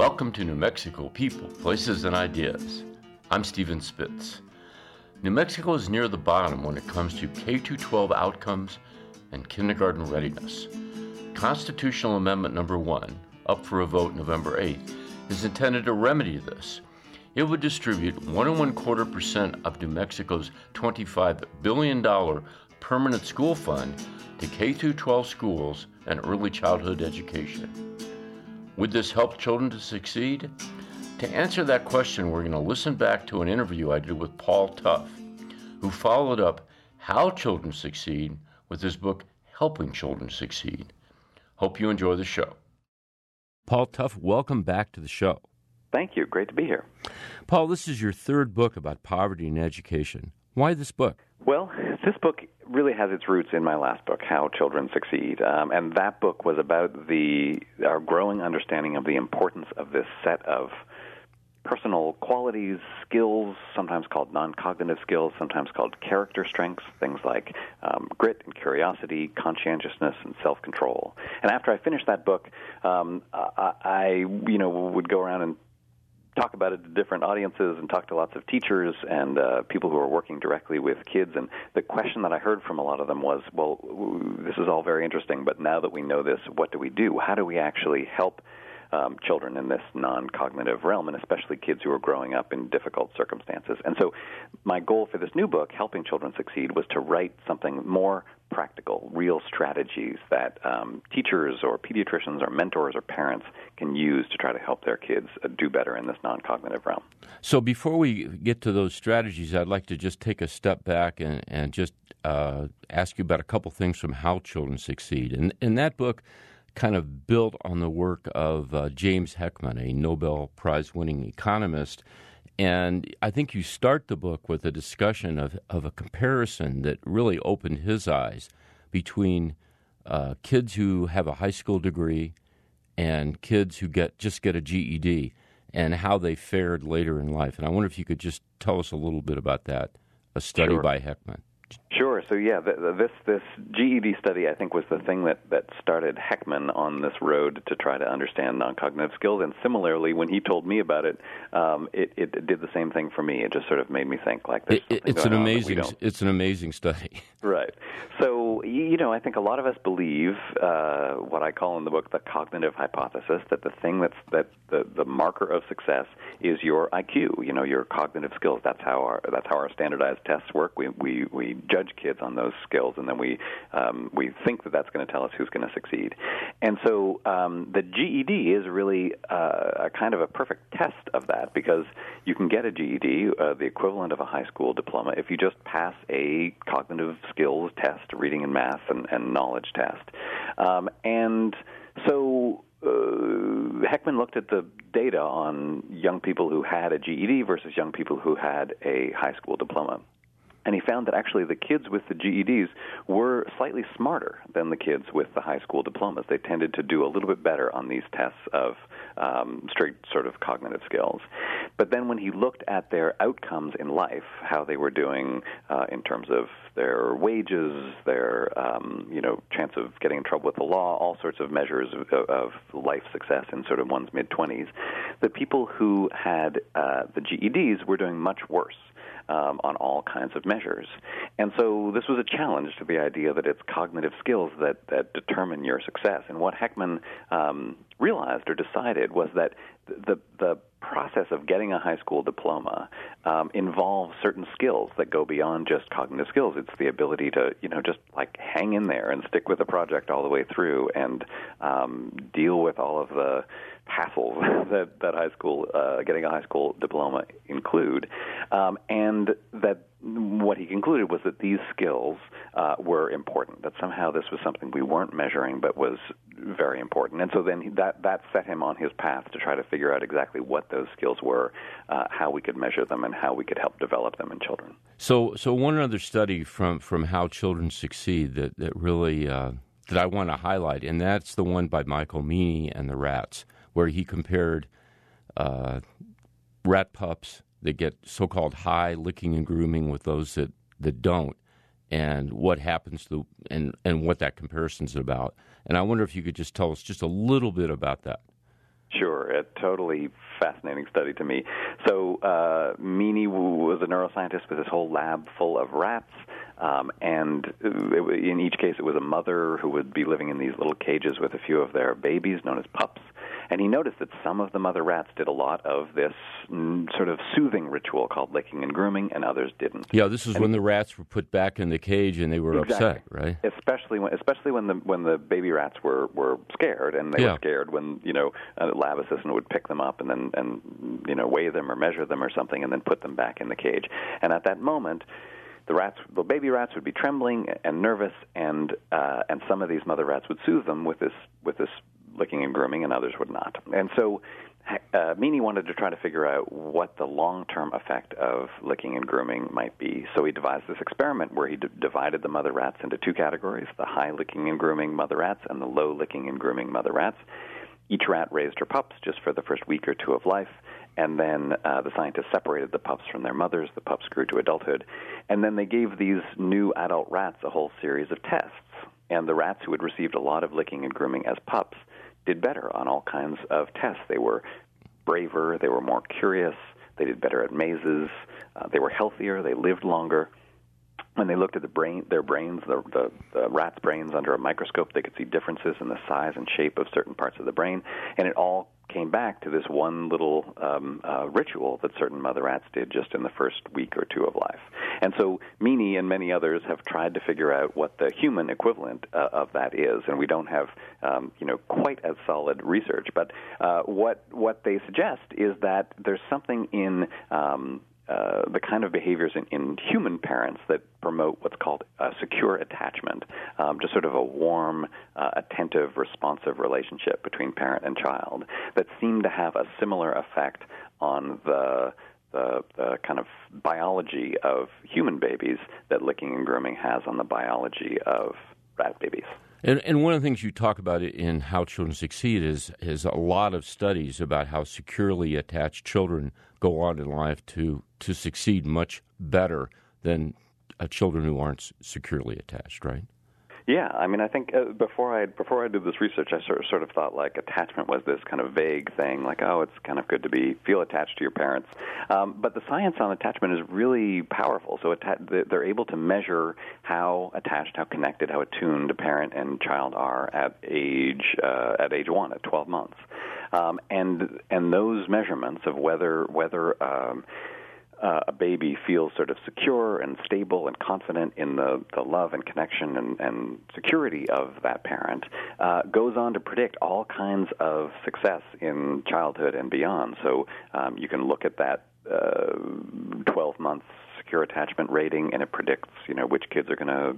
Welcome to New Mexico People, Places, and Ideas. I'm Stephen Spitz. New Mexico is near the bottom when it comes to K 12 outcomes and kindergarten readiness. Constitutional Amendment Number 1, up for a vote November 8th, is intended to remedy this. It would distribute one and one quarter percent of New Mexico's $25 billion permanent school fund to K 12 schools and early childhood education. Would this help children to succeed? To answer that question, we're going to listen back to an interview I did with Paul Tough, who followed up How Children Succeed with his book Helping Children Succeed. Hope you enjoy the show. Paul Tough, welcome back to the show. Thank you. Great to be here. Paul, this is your third book about poverty and education. Why this book? Well, this book really has its roots in my last book, How Children Succeed, um, and that book was about the our growing understanding of the importance of this set of personal qualities, skills, sometimes called non-cognitive skills, sometimes called character strengths, things like um, grit and curiosity, conscientiousness, and self-control. And after I finished that book, um, I, I you know would go around and talk about it to different audiences and talk to lots of teachers and uh, people who are working directly with kids. And the question that I heard from a lot of them was, well, this is all very interesting, but now that we know this, what do we do? How do we actually help? Um, children in this non cognitive realm, and especially kids who are growing up in difficult circumstances. And so, my goal for this new book, Helping Children Succeed, was to write something more practical, real strategies that um, teachers or pediatricians or mentors or parents can use to try to help their kids uh, do better in this non cognitive realm. So, before we get to those strategies, I'd like to just take a step back and, and just uh, ask you about a couple things from How Children Succeed. And in that book, kind of built on the work of uh, James Heckman, a Nobel Prize winning economist and I think you start the book with a discussion of, of a comparison that really opened his eyes between uh, kids who have a high school degree and kids who get just get a GED and how they fared later in life. And I wonder if you could just tell us a little bit about that, a study sure. by Heckman. Sure. So yeah, this this GED study I think was the thing that that started Heckman on this road to try to understand non-cognitive skills. And similarly, when he told me about it, um, it, it did the same thing for me. It just sort of made me think like this. It, it's an amazing it's an amazing study. Right. So you know, I think a lot of us believe uh, what I call in the book the cognitive hypothesis that the thing that's that the the marker of success is your IQ. You know, your cognitive skills. That's how our that's how our standardized tests work. We we we judge kids on those skills, and then we um, we think that that's going to tell us who's going to succeed. And so um, the GED is really uh, a kind of a perfect test of that because you can get a GED, uh, the equivalent of a high school diploma, if you just pass a cognitive skills test, reading and math and, and knowledge test. Um, and so uh, Heckman looked at the data on young people who had a GED versus young people who had a high school diploma. And he found that actually the kids with the GEDs were slightly smarter than the kids with the high school diplomas. They tended to do a little bit better on these tests of um, straight sort of cognitive skills. But then when he looked at their outcomes in life, how they were doing uh, in terms of their wages, their um, you know chance of getting in trouble with the law, all sorts of measures of, of life success in sort of one's mid twenties, the people who had uh, the GEDs were doing much worse um, on all kinds of measures. And so this was a challenge to the idea that it's cognitive skills that, that determine your success. And what Heckman um, realized or decided was that the, the process of getting a high school diploma um, involves certain skills that go beyond just cognitive skills. It's the ability to, you know, just like hang in there and stick with the project all the way through and um, deal with all of the hassles that that high school uh, getting a high school diploma include, um, and that what he concluded was that these skills uh, were important. That somehow this was something we weren't measuring, but was very important. And so then that that set him on his path to try to figure out exactly what those skills were, uh, how we could measure them, and how we could help develop them in children. So, so one other study from from How Children Succeed that that really uh, that I want to highlight, and that's the one by Michael Meaney and the rats where he compared uh, rat pups that get so-called high licking and grooming with those that, that don't, and what happens to and and what that comparison is about. And I wonder if you could just tell us just a little bit about that. Sure, a totally fascinating study to me. So, uh, Meaney was a neuroscientist with his whole lab full of rats. Um, and it, in each case, it was a mother who would be living in these little cages with a few of their babies, known as pups. And he noticed that some of the mother rats did a lot of this mm, sort of soothing ritual called licking and grooming, and others didn't. Yeah, this is and when the rats were put back in the cage and they were exactly. upset, right? Especially when, especially when the when the baby rats were were scared, and they yeah. were scared when you know a lab assistant would pick them up and then and you know weigh them or measure them or something, and then put them back in the cage. And at that moment the rats, the baby rats, would be trembling and nervous, and uh, and some of these mother rats would soothe them with this with this licking and grooming, and others would not. And so, uh, Meaney wanted to try to figure out what the long-term effect of licking and grooming might be. So he devised this experiment where he d- divided the mother rats into two categories: the high licking and grooming mother rats and the low licking and grooming mother rats. Each rat raised her pups just for the first week or two of life and then uh, the scientists separated the pups from their mothers. The pups grew to adulthood. And then they gave these new adult rats a whole series of tests. And the rats who had received a lot of licking and grooming as pups did better on all kinds of tests. They were braver, they were more curious, they did better at mazes, uh, they were healthier, they lived longer when they looked at the brain, their brains, the, the, the rats' brains under a microscope, they could see differences in the size and shape of certain parts of the brain, and it all came back to this one little um, uh, ritual that certain mother rats did just in the first week or two of life. And so Meaney and many others have tried to figure out what the human equivalent uh, of that is, and we don't have um, you know quite as solid research. But uh, what what they suggest is that there's something in um, uh, the kind of behaviors in, in, human parents that promote what's called a secure attachment, um, just sort of a warm, uh, attentive, responsive relationship between parent and child that seem to have a similar effect on the the, the kind of biology of human babies that licking and grooming has on the biology of rat babies. And, and one of the things you talk about in How Children Succeed is, is a lot of studies about how securely attached children go on in life to, to succeed much better than uh, children who aren't securely attached, right? Yeah, I mean, I think uh, before I before I did this research, I sort of, sort of thought like attachment was this kind of vague thing, like oh, it's kind of good to be feel attached to your parents. Um, but the science on attachment is really powerful. So atta- they're able to measure how attached, how connected, how attuned a parent and child are at age uh, at age one, at 12 months, um, and and those measurements of whether whether um, uh, a baby feels sort of secure and stable and confident in the, the love and connection and, and security of that parent uh, goes on to predict all kinds of success in childhood and beyond. So um, you can look at that uh, 12 month secure attachment rating and it predicts you know which kids are going to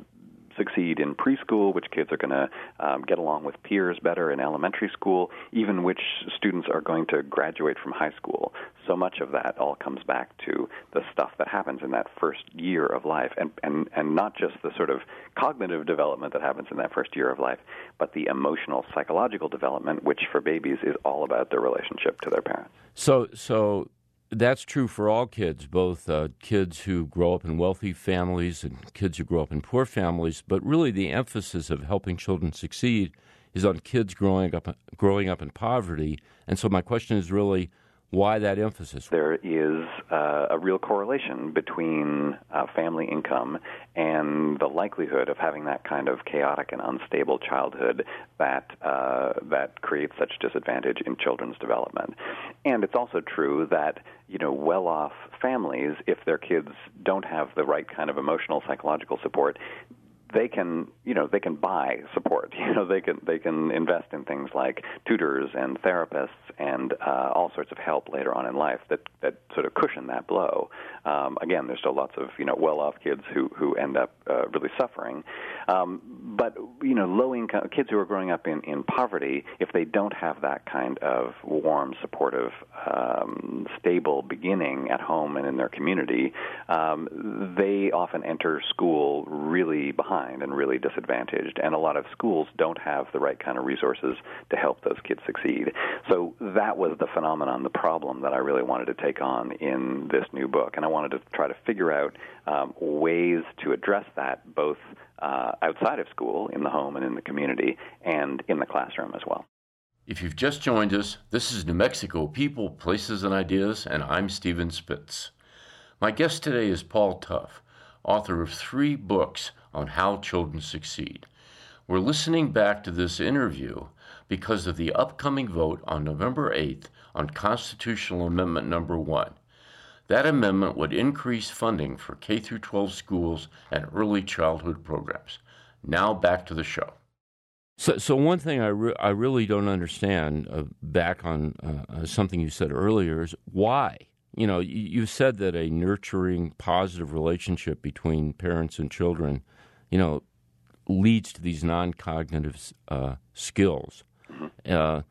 succeed in preschool, which kids are going to um, get along with peers better in elementary school, even which students are going to graduate from high school. So much of that all comes back to the stuff that happens in that first year of life, and, and, and not just the sort of cognitive development that happens in that first year of life, but the emotional, psychological development, which for babies is all about their relationship to their parents. So, so that's true for all kids, both uh, kids who grow up in wealthy families and kids who grow up in poor families. But really, the emphasis of helping children succeed is on kids growing up growing up in poverty. And so, my question is really, why that emphasis? There is uh, a real correlation between uh, family income and the likelihood of having that kind of chaotic and unstable childhood that uh, that creates such disadvantage in children's development. And it's also true that you know well-off families, if their kids don't have the right kind of emotional psychological support, they can you know they can buy support. You know they can they can invest in things like tutors and therapists and uh, all sorts of help later on in life that that sort of cushion that blow. Um, again there's still lots of you know well off kids who who end up uh, really suffering. Um, but you know low income kids who are growing up in in poverty if they don't have that kind of warm supportive um, stable beginning at home and in their community um, they often enter school really behind behind and really disadvantaged. And a lot of schools don't have the right kind of resources to help those kids succeed. So that was the phenomenon, the problem that I really wanted to take on in this new book. And I wanted to try to figure out um, ways to address that both uh, outside of school, in the home and in the community, and in the classroom as well. If you've just joined us, this is New Mexico People, Places, and Ideas, and I'm Stephen Spitz. My guest today is Paul Tough, author of three books on how children succeed. We're listening back to this interview because of the upcoming vote on November 8th on Constitutional Amendment Number 1. That amendment would increase funding for K 12 schools and early childhood programs. Now back to the show. So, so one thing I, re- I really don't understand, uh, back on uh, uh, something you said earlier, is why. You know, you, said that a nurturing, positive relationship between parents and children, you know, leads to these non-cognitive uh, skills. Mm-hmm. Uh,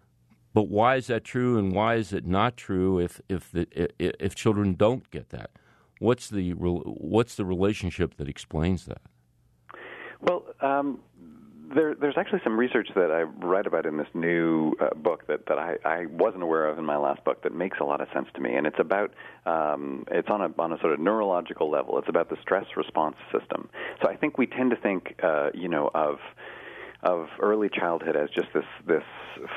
but why is that true, and why is it not true if if the, if children don't get that? What's the what's the relationship that explains that? Well, um, there, there's actually some research that I write about in this new uh, book that, that I, I wasn't aware of in my last book that makes a lot of sense to me, and it's about um, it's on a on a sort of neurological level. It's about the stress response system. So I think we tend to think, uh, you know, of of early childhood as just this this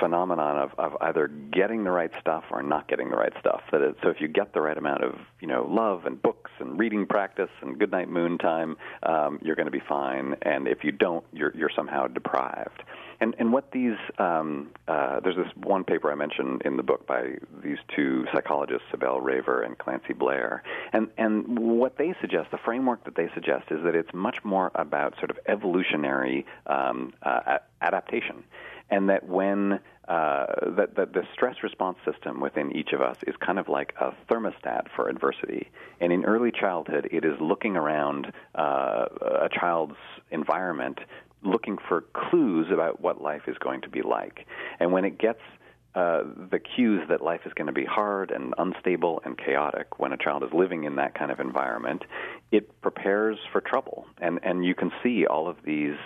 phenomenon of, of either getting the right stuff or not getting the right stuff. That is, so if you get the right amount of you know love and books and reading practice and goodnight moon time, um, you're going to be fine. And if you don't, you're you're somehow deprived. And and what these um, uh, there's this one paper I mentioned in the book by these two psychologists, Cybele Raver and Clancy Blair, and and what they suggest, the framework that they suggest, is that it's much more about sort of evolutionary um, uh, adaptation, and that when uh, that, that the stress response system within each of us is kind of like a thermostat for adversity. And in early childhood, it is looking around uh, a child's environment looking for clues about what life is going to be like. And when it gets uh, the cues that life is going to be hard and unstable and chaotic when a child is living in that kind of environment, it prepares for trouble. And, and you can see all of these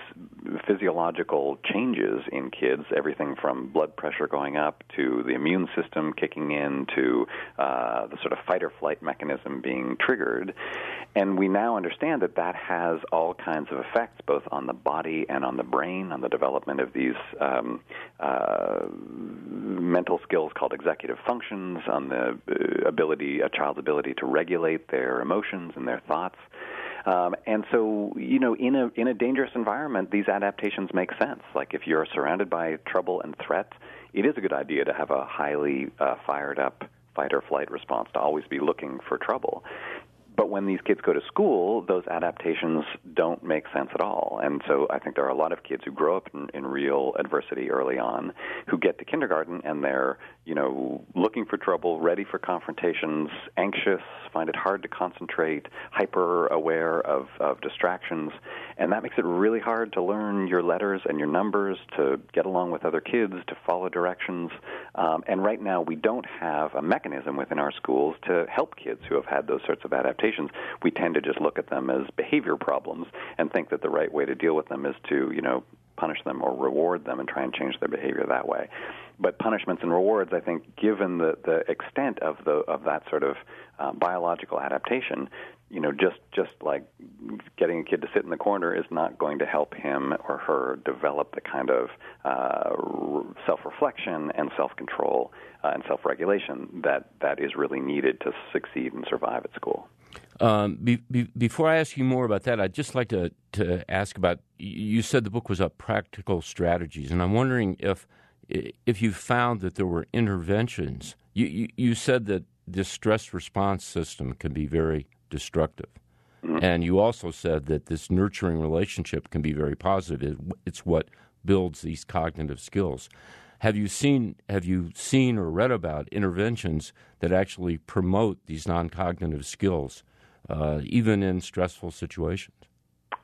physiological changes in kids, everything from blood pressure going up to the immune system kicking in to uh, the sort of fight or flight mechanism being triggered. And we now understand that that has all kinds of effects, both on the body and on the brain, on the development of these um, uh, mental skills called executive functions, on the uh, ability, a child's ability to regulate their emotions and their thoughts. Um, and so, you know, in a in a dangerous environment, these adaptations make sense. Like if you're surrounded by trouble and threat, it is a good idea to have a highly uh, fired up fight or flight response to always be looking for trouble. But when these kids go to school, those adaptations don't make sense at all. And so I think there are a lot of kids who grow up in, in real adversity early on who get to kindergarten and they're, you know, looking for trouble, ready for confrontations, anxious, find it hard to concentrate, hyper aware of, of distractions. And that makes it really hard to learn your letters and your numbers, to get along with other kids, to follow directions. Um, and right now, we don't have a mechanism within our schools to help kids who have had those sorts of adaptations we tend to just look at them as behavior problems and think that the right way to deal with them is to, you know, punish them or reward them and try and change their behavior that way. But punishments and rewards, I think, given the, the extent of the of that sort of uh, biological adaptation, you know, just just like getting a kid to sit in the corner is not going to help him or her develop the kind of uh, self-reflection and self-control uh, and self-regulation that that is really needed to succeed and survive at school. Um, be, be, before I ask you more about that, I'd just like to, to ask about. You said the book was about practical strategies, and I'm wondering if if you found that there were interventions. You, you, you said that this stress response system can be very destructive, mm-hmm. and you also said that this nurturing relationship can be very positive. It's what builds these cognitive skills. Have you seen have you seen or read about interventions that actually promote these non-cognitive skills, uh, even in stressful situations?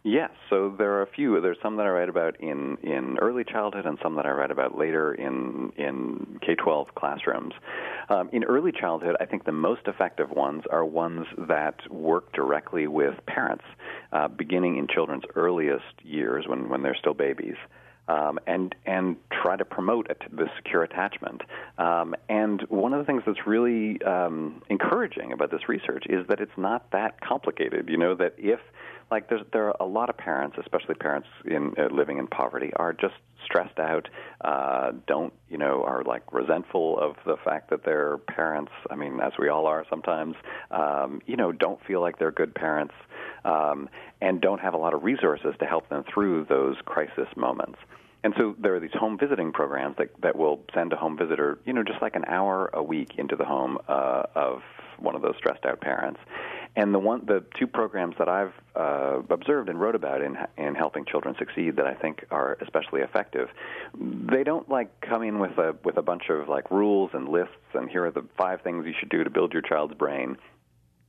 Yes, so there are a few. There's some that I write about in, in early childhood, and some that I write about later in in K-12 classrooms. Um, in early childhood, I think the most effective ones are ones that work directly with parents, uh, beginning in children's earliest years when when they're still babies um, and and try to promote the secure attachment. Um, and one of the things that's really um, encouraging about this research is that it's not that complicated. You know that if like there's there are a lot of parents, especially parents in uh, living in poverty, are just stressed out. Uh, don't you know are like resentful of the fact that their parents. I mean, as we all are sometimes. Um, you know, don't feel like they're good parents, um, and don't have a lot of resources to help them through those crisis moments. And so there are these home visiting programs that that will send a home visitor, you know, just like an hour a week into the home uh, of one of those stressed out parents. And the one, the two programs that I've uh, observed and wrote about in in helping children succeed that I think are especially effective, they don't like come in with a with a bunch of like rules and lists and here are the five things you should do to build your child's brain.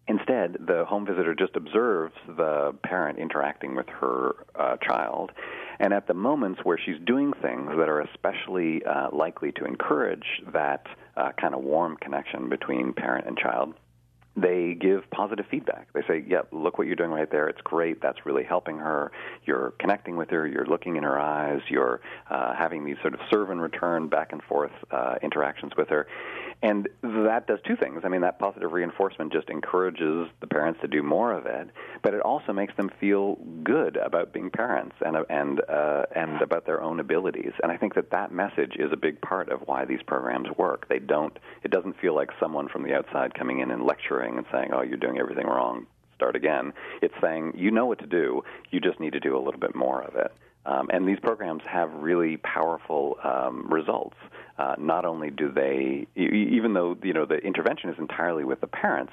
Instead, the home visitor just observes the parent interacting with her uh, child, and at the moments where she's doing things that are especially uh, likely to encourage that uh, kind of warm connection between parent and child, they give positive feedback. They say, "Yep, yeah, look what you're doing right there. It's great. That's really helping her. You're connecting with her. You're looking in her eyes. You're uh, having these sort of serve and return back and forth uh, interactions with her." And that does two things. I mean, that positive reinforcement just encourages the parents to do more of it, but it also makes them feel good about being parents and and uh, and about their own abilities. And I think that that message is a big part of why these programs work. They don't. It doesn't feel like someone from the outside coming in and lecturing and saying, "Oh, you're doing everything wrong. Start again." It's saying, "You know what to do. You just need to do a little bit more of it." Um, and these programs have really powerful um, results. Uh, not only do they, even though you know the intervention is entirely with the parents,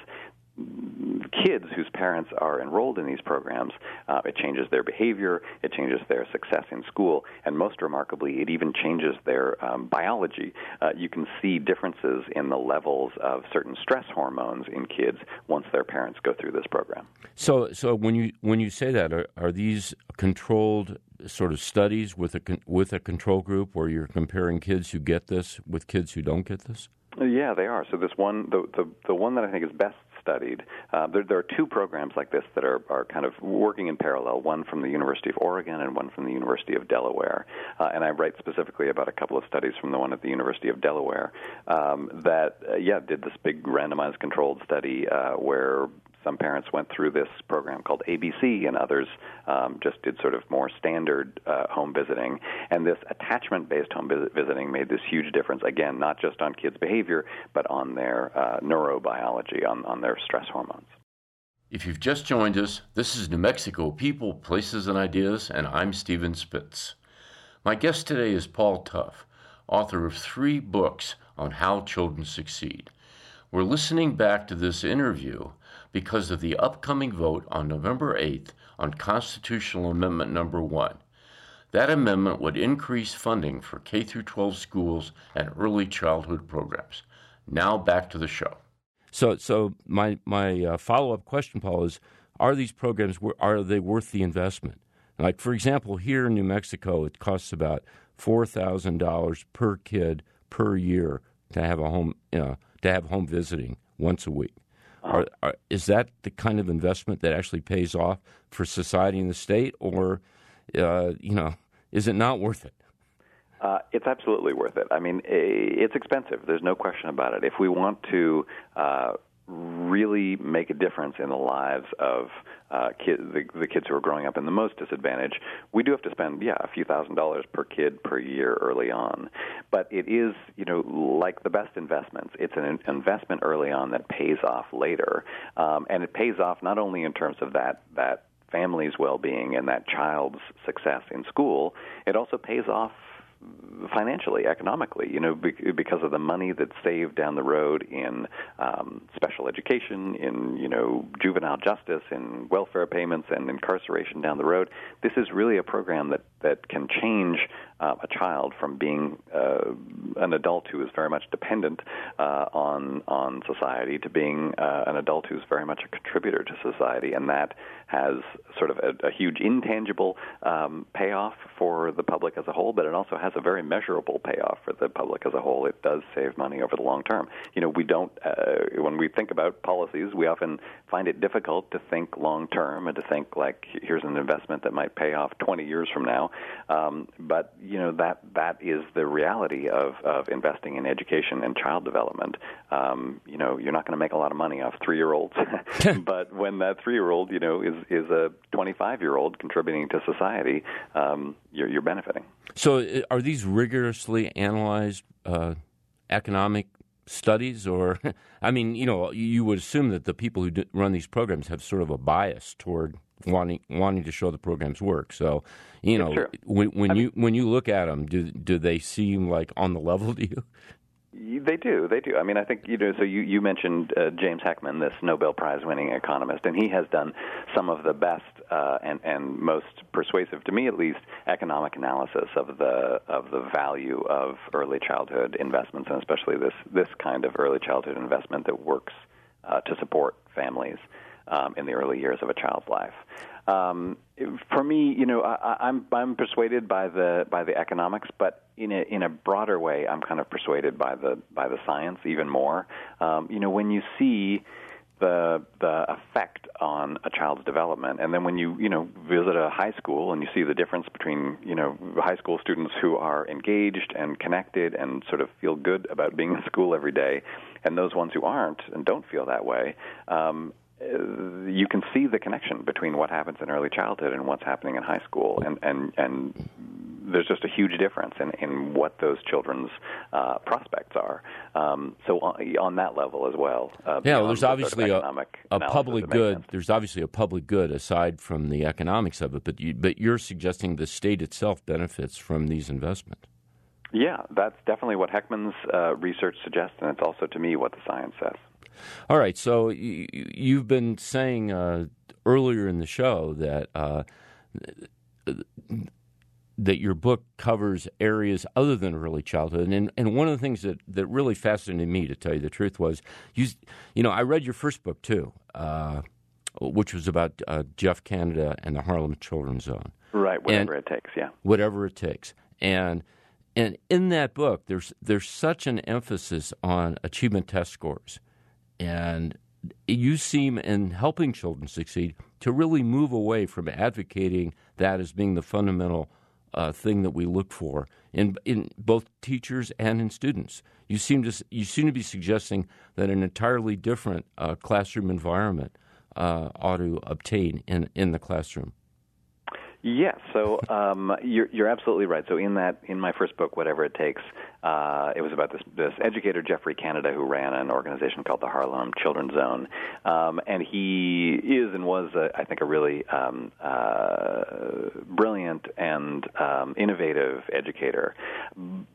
kids whose parents are enrolled in these programs, uh, it changes their behavior, it changes their success in school, and most remarkably, it even changes their um, biology. Uh, you can see differences in the levels of certain stress hormones in kids once their parents go through this program. So, so when you when you say that, are, are these controlled sort of studies with a with a control group where you're comparing kids who get this with kids who don't get this? Yeah, they are. So this one, the the, the one that I think is best studied. Uh, there, there, are two programs like this that are, are kind of working in parallel, one from the University of Oregon and one from the University of Delaware. Uh, and I write specifically about a couple of studies from the one at the University of Delaware um, that, uh, yeah, did this big randomized controlled study uh, where some parents went through this program called ABC, and others um, just did sort of more standard uh, home visiting. And this attachment based home visit- visiting made this huge difference, again, not just on kids' behavior, but on their uh, neurobiology, on, on their stress hormones. If you've just joined us, this is New Mexico People, Places, and Ideas, and I'm Stephen Spitz. My guest today is Paul Tough, author of three books on how children succeed. We're listening back to this interview because of the upcoming vote on November 8th on Constitutional Amendment Number 1. That amendment would increase funding for K 12 schools and early childhood programs. Now back to the show. So, so my my uh, follow up question, Paul, is: Are these programs are they worth the investment? Like, for example, here in New Mexico, it costs about four thousand dollars per kid per year to have a home to have home visiting once a week. Are, are, is that the kind of investment that actually pays off for society and the state, or uh, you know, is it not worth it? Uh, it's absolutely worth it. I mean, it's expensive. There's no question about it. If we want to uh, really make a difference in the lives of uh, kid, the, the kids who are growing up in the most disadvantaged, we do have to spend yeah a few thousand dollars per kid per year early on. But it is you know like the best investments, it's an investment early on that pays off later, um, and it pays off not only in terms of that that family's well-being and that child's success in school, it also pays off financially, economically, you know, because of the money that's saved down the road in um, special education, in you know juvenile justice, in welfare payments, and incarceration down the road. This is really a program that that can change uh, a child from being uh, an adult who is very much dependent uh, on on society to being uh, an adult who's very much a contributor to society, and that has sort of a, a huge intangible um, payoff for the public as a whole, but it also has a very measurable payoff for the public as a whole. It does save money over the long term. You know, we don't uh, when we think about policies, we often find it difficult to think long term and to think like here's an investment that might pay off 20 years from now. Um, but you know that that is the reality of of investing in education and child development. Um, you know, you're not going to make a lot of money off three year olds, but when that three year old, you know, is is a 25 year old contributing to society, um, you're, you're benefiting. So, uh, are these rigorously analyzed uh, economic studies, or I mean, you know, you would assume that the people who run these programs have sort of a bias toward wanting wanting to show the programs work. So, you know, when, when you mean, when you look at them, do do they seem like on the level to you? They do. They do. I mean, I think you know. So you you mentioned uh, James Heckman, this Nobel Prize winning economist, and he has done some of the best uh, and and most persuasive, to me at least, economic analysis of the of the value of early childhood investments, and especially this this kind of early childhood investment that works uh, to support families um, in the early years of a child's life. Um, for me, you know, I, I'm I'm persuaded by the by the economics, but in a in a broader way, I'm kind of persuaded by the by the science even more. Um, you know, when you see the the effect on a child's development, and then when you you know visit a high school and you see the difference between you know high school students who are engaged and connected and sort of feel good about being in school every day, and those ones who aren't and don't feel that way. Um, you can see the connection between what happens in early childhood and what's happening in high school, and and and there's just a huge difference in in what those children's uh, prospects are. Um, so on, on, that level as well. Uh, yeah, well, there's obviously a, a public good. There's obviously a public good aside from the economics of it, but you, but you're suggesting the state itself benefits from these investments. Yeah, that's definitely what Heckman's uh, research suggests, and it's also to me what the science says. All right. So you've been saying uh, earlier in the show that uh, that your book covers areas other than early childhood, and and one of the things that, that really fascinated me, to tell you the truth, was you you know I read your first book too, uh, which was about uh, Geoff Canada and the Harlem Children's Zone. Right. Whatever and, it takes. Yeah. Whatever it takes, and and in that book, there's there's such an emphasis on achievement test scores and you seem, in helping children succeed, to really move away from advocating that as being the fundamental uh, thing that we look for in in both teachers and in students. You seem to you seem to be suggesting that an entirely different uh, classroom environment uh, ought to obtain in in the classroom. Yes, so um, you're, you're absolutely right. So in that, in my first book, whatever it takes, uh, it was about this, this educator Geoffrey Canada who ran an organization called the Harlem Children's Zone, um, and he is and was, a, I think, a really um, uh, brilliant and um, innovative educator.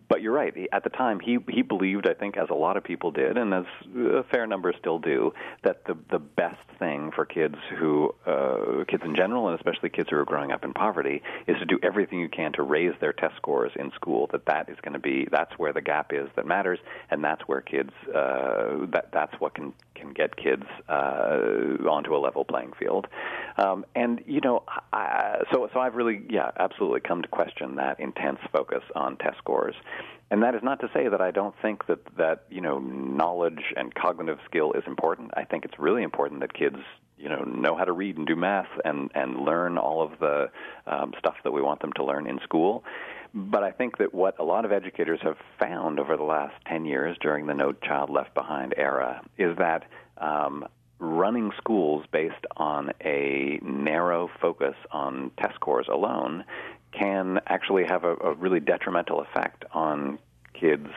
But you're right. At the time, he he believed, I think, as a lot of people did, and as a fair number still do, that the the best thing for kids who uh, kids in general, and especially kids who are growing up in poverty, is to do everything you can to raise their test scores in school. That that is going to be that's where the gap is that matters, and that's where kids uh, that that's what can can get kids uh, onto a level playing field. Um, and you know, I, so so I've really yeah absolutely come to question that intense focus on test scores. And that is not to say that I don't think that that you know knowledge and cognitive skill is important. I think it's really important that kids you know know how to read and do math and and learn all of the um, stuff that we want them to learn in school. But I think that what a lot of educators have found over the last 10 years during the No Child Left Behind era is that um, running schools based on a narrow focus on test scores alone can actually have a, a really detrimental effect on kids'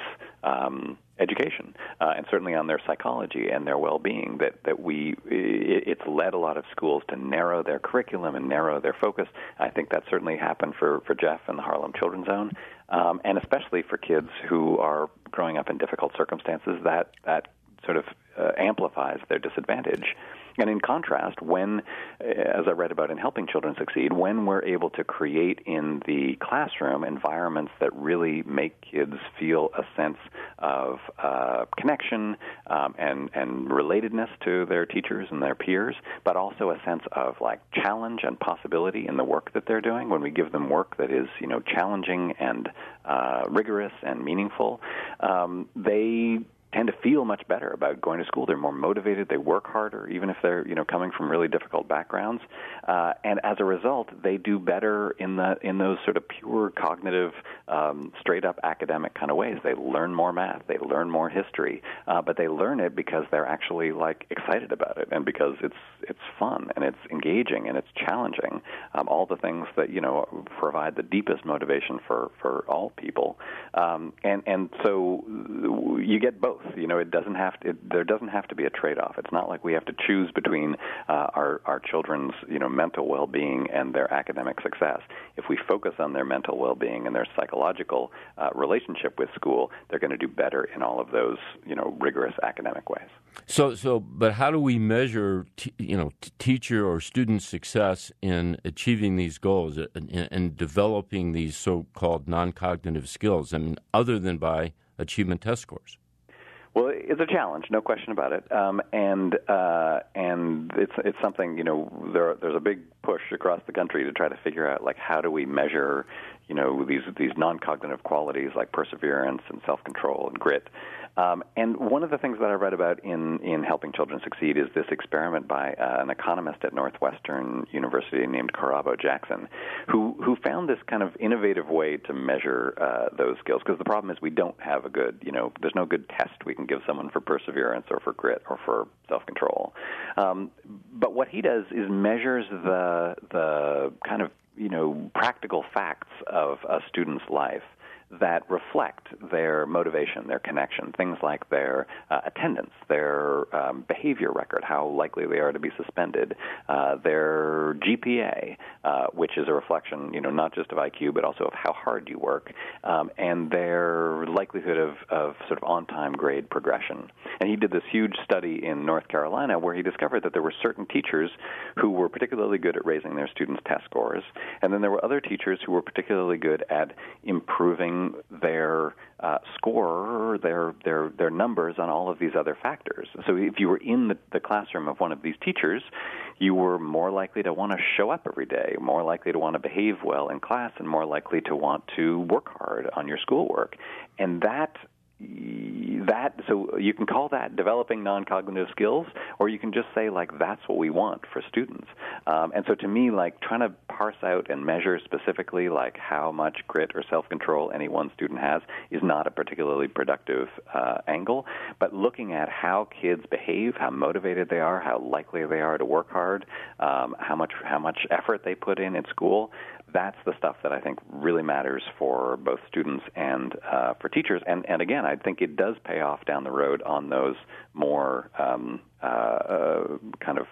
um, education uh, and certainly on their psychology and their well-being that that we it, it's led a lot of schools to narrow their curriculum and narrow their focus. I think that certainly happened for for jeff and the harlem children's zone um, and especially for kids who are growing up in difficult circumstances that that sort of uh, amplifies their disadvantage And in contrast, when, as I read about in Helping Children Succeed, when we're able to create in the classroom environments that really make kids feel a sense of uh, connection um, and and relatedness to their teachers and their peers, but also a sense of like challenge and possibility in the work that they're doing. When we give them work that is you know challenging and uh, rigorous and meaningful, um, they tend to feel much better about going to school. They're more motivated. They work harder, even if they're you know coming from really difficult backgrounds. Uh, and as a result, they do better in the in those sort of pure cognitive, um, straight up academic kind of ways. They learn more math. They learn more history. Uh, but they learn it because they're actually like excited about it, and because it's it's fun and it's engaging and it's challenging. Um, all the things that you know provide the deepest motivation for for all people. Um, and and so you get both you know, it doesn't have to. It, there doesn't have to be a trade-off. It's not like we have to choose between uh, our our children's you know mental well-being and their academic success. If we focus on their mental well-being and their psychological uh, relationship with school, they're going to do better in all of those you know rigorous academic ways. So, so, but how do we measure, t- you know, t- teacher or student success in achieving these goals and, and developing these so-called non-cognitive skills? I mean, other than by achievement test scores. Well, it's a challenge, no question about it, um, and uh, and it's it's something you know there there's a big push across the country to try to figure out like how do we measure you know these these non-cognitive qualities like perseverance and self-control and grit um, and one of the things that I read about in, in Helping Children Succeed is this experiment by uh, an economist at Northwestern University named Kirabo Jackson, who, who found this kind of innovative way to measure uh, those skills. Because the problem is we don't have a good, you know, there's no good test we can give someone for perseverance or for grit or for self control. Um, but what he does is measures the, the kind of, you know, practical facts of a student's life that reflect their motivation, their connection, things like their uh, attendance, their um, behavior record, how likely they are to be suspended, uh, their GPA, uh, which is a reflection, you know, not just of IQ but also of how hard you work, um, and their likelihood of, of sort of on-time grade progression. And he did this huge study in North Carolina where he discovered that there were certain teachers who were particularly good at raising their students' test scores, and then there were other teachers who were particularly good at improving their uh, score, their their their numbers on all of these other factors. So if you were in the, the classroom of one of these teachers, you were more likely to want to show up every day, more likely to want to behave well in class, and more likely to want to work hard on your schoolwork. And that that so you can call that developing non-cognitive skills or you can just say like that's what we want for students. Um, and so to me like trying to parse out and measure specifically like how much grit or self-control any one student has is not a particularly productive uh, angle. But looking at how kids behave how motivated they are how likely they are to work hard um, how much how much effort they put in at school that's the stuff that I think really matters for both students and uh, for teachers. And, and again, I think it does pay off down the road on those more um, uh, uh, kind of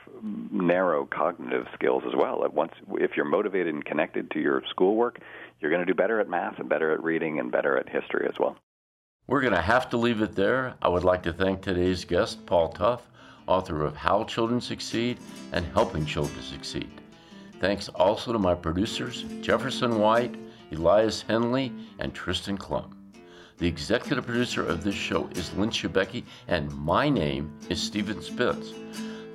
narrow cognitive skills as well. Once, if you're motivated and connected to your schoolwork, you're going to do better at math and better at reading and better at history as well. We're going to have to leave it there. I would like to thank today's guest, Paul Tough, author of How Children Succeed and Helping Children Succeed. Thanks also to my producers, Jefferson White, Elias Henley, and Tristan Klum. The executive producer of this show is Lynn Shebeki, and my name is Stephen Spitz.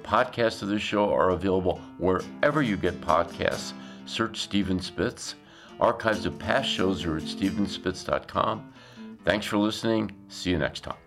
Podcasts of this show are available wherever you get podcasts. Search Stephen Spitz. Archives of past shows are at stephenspitz.com. Thanks for listening. See you next time.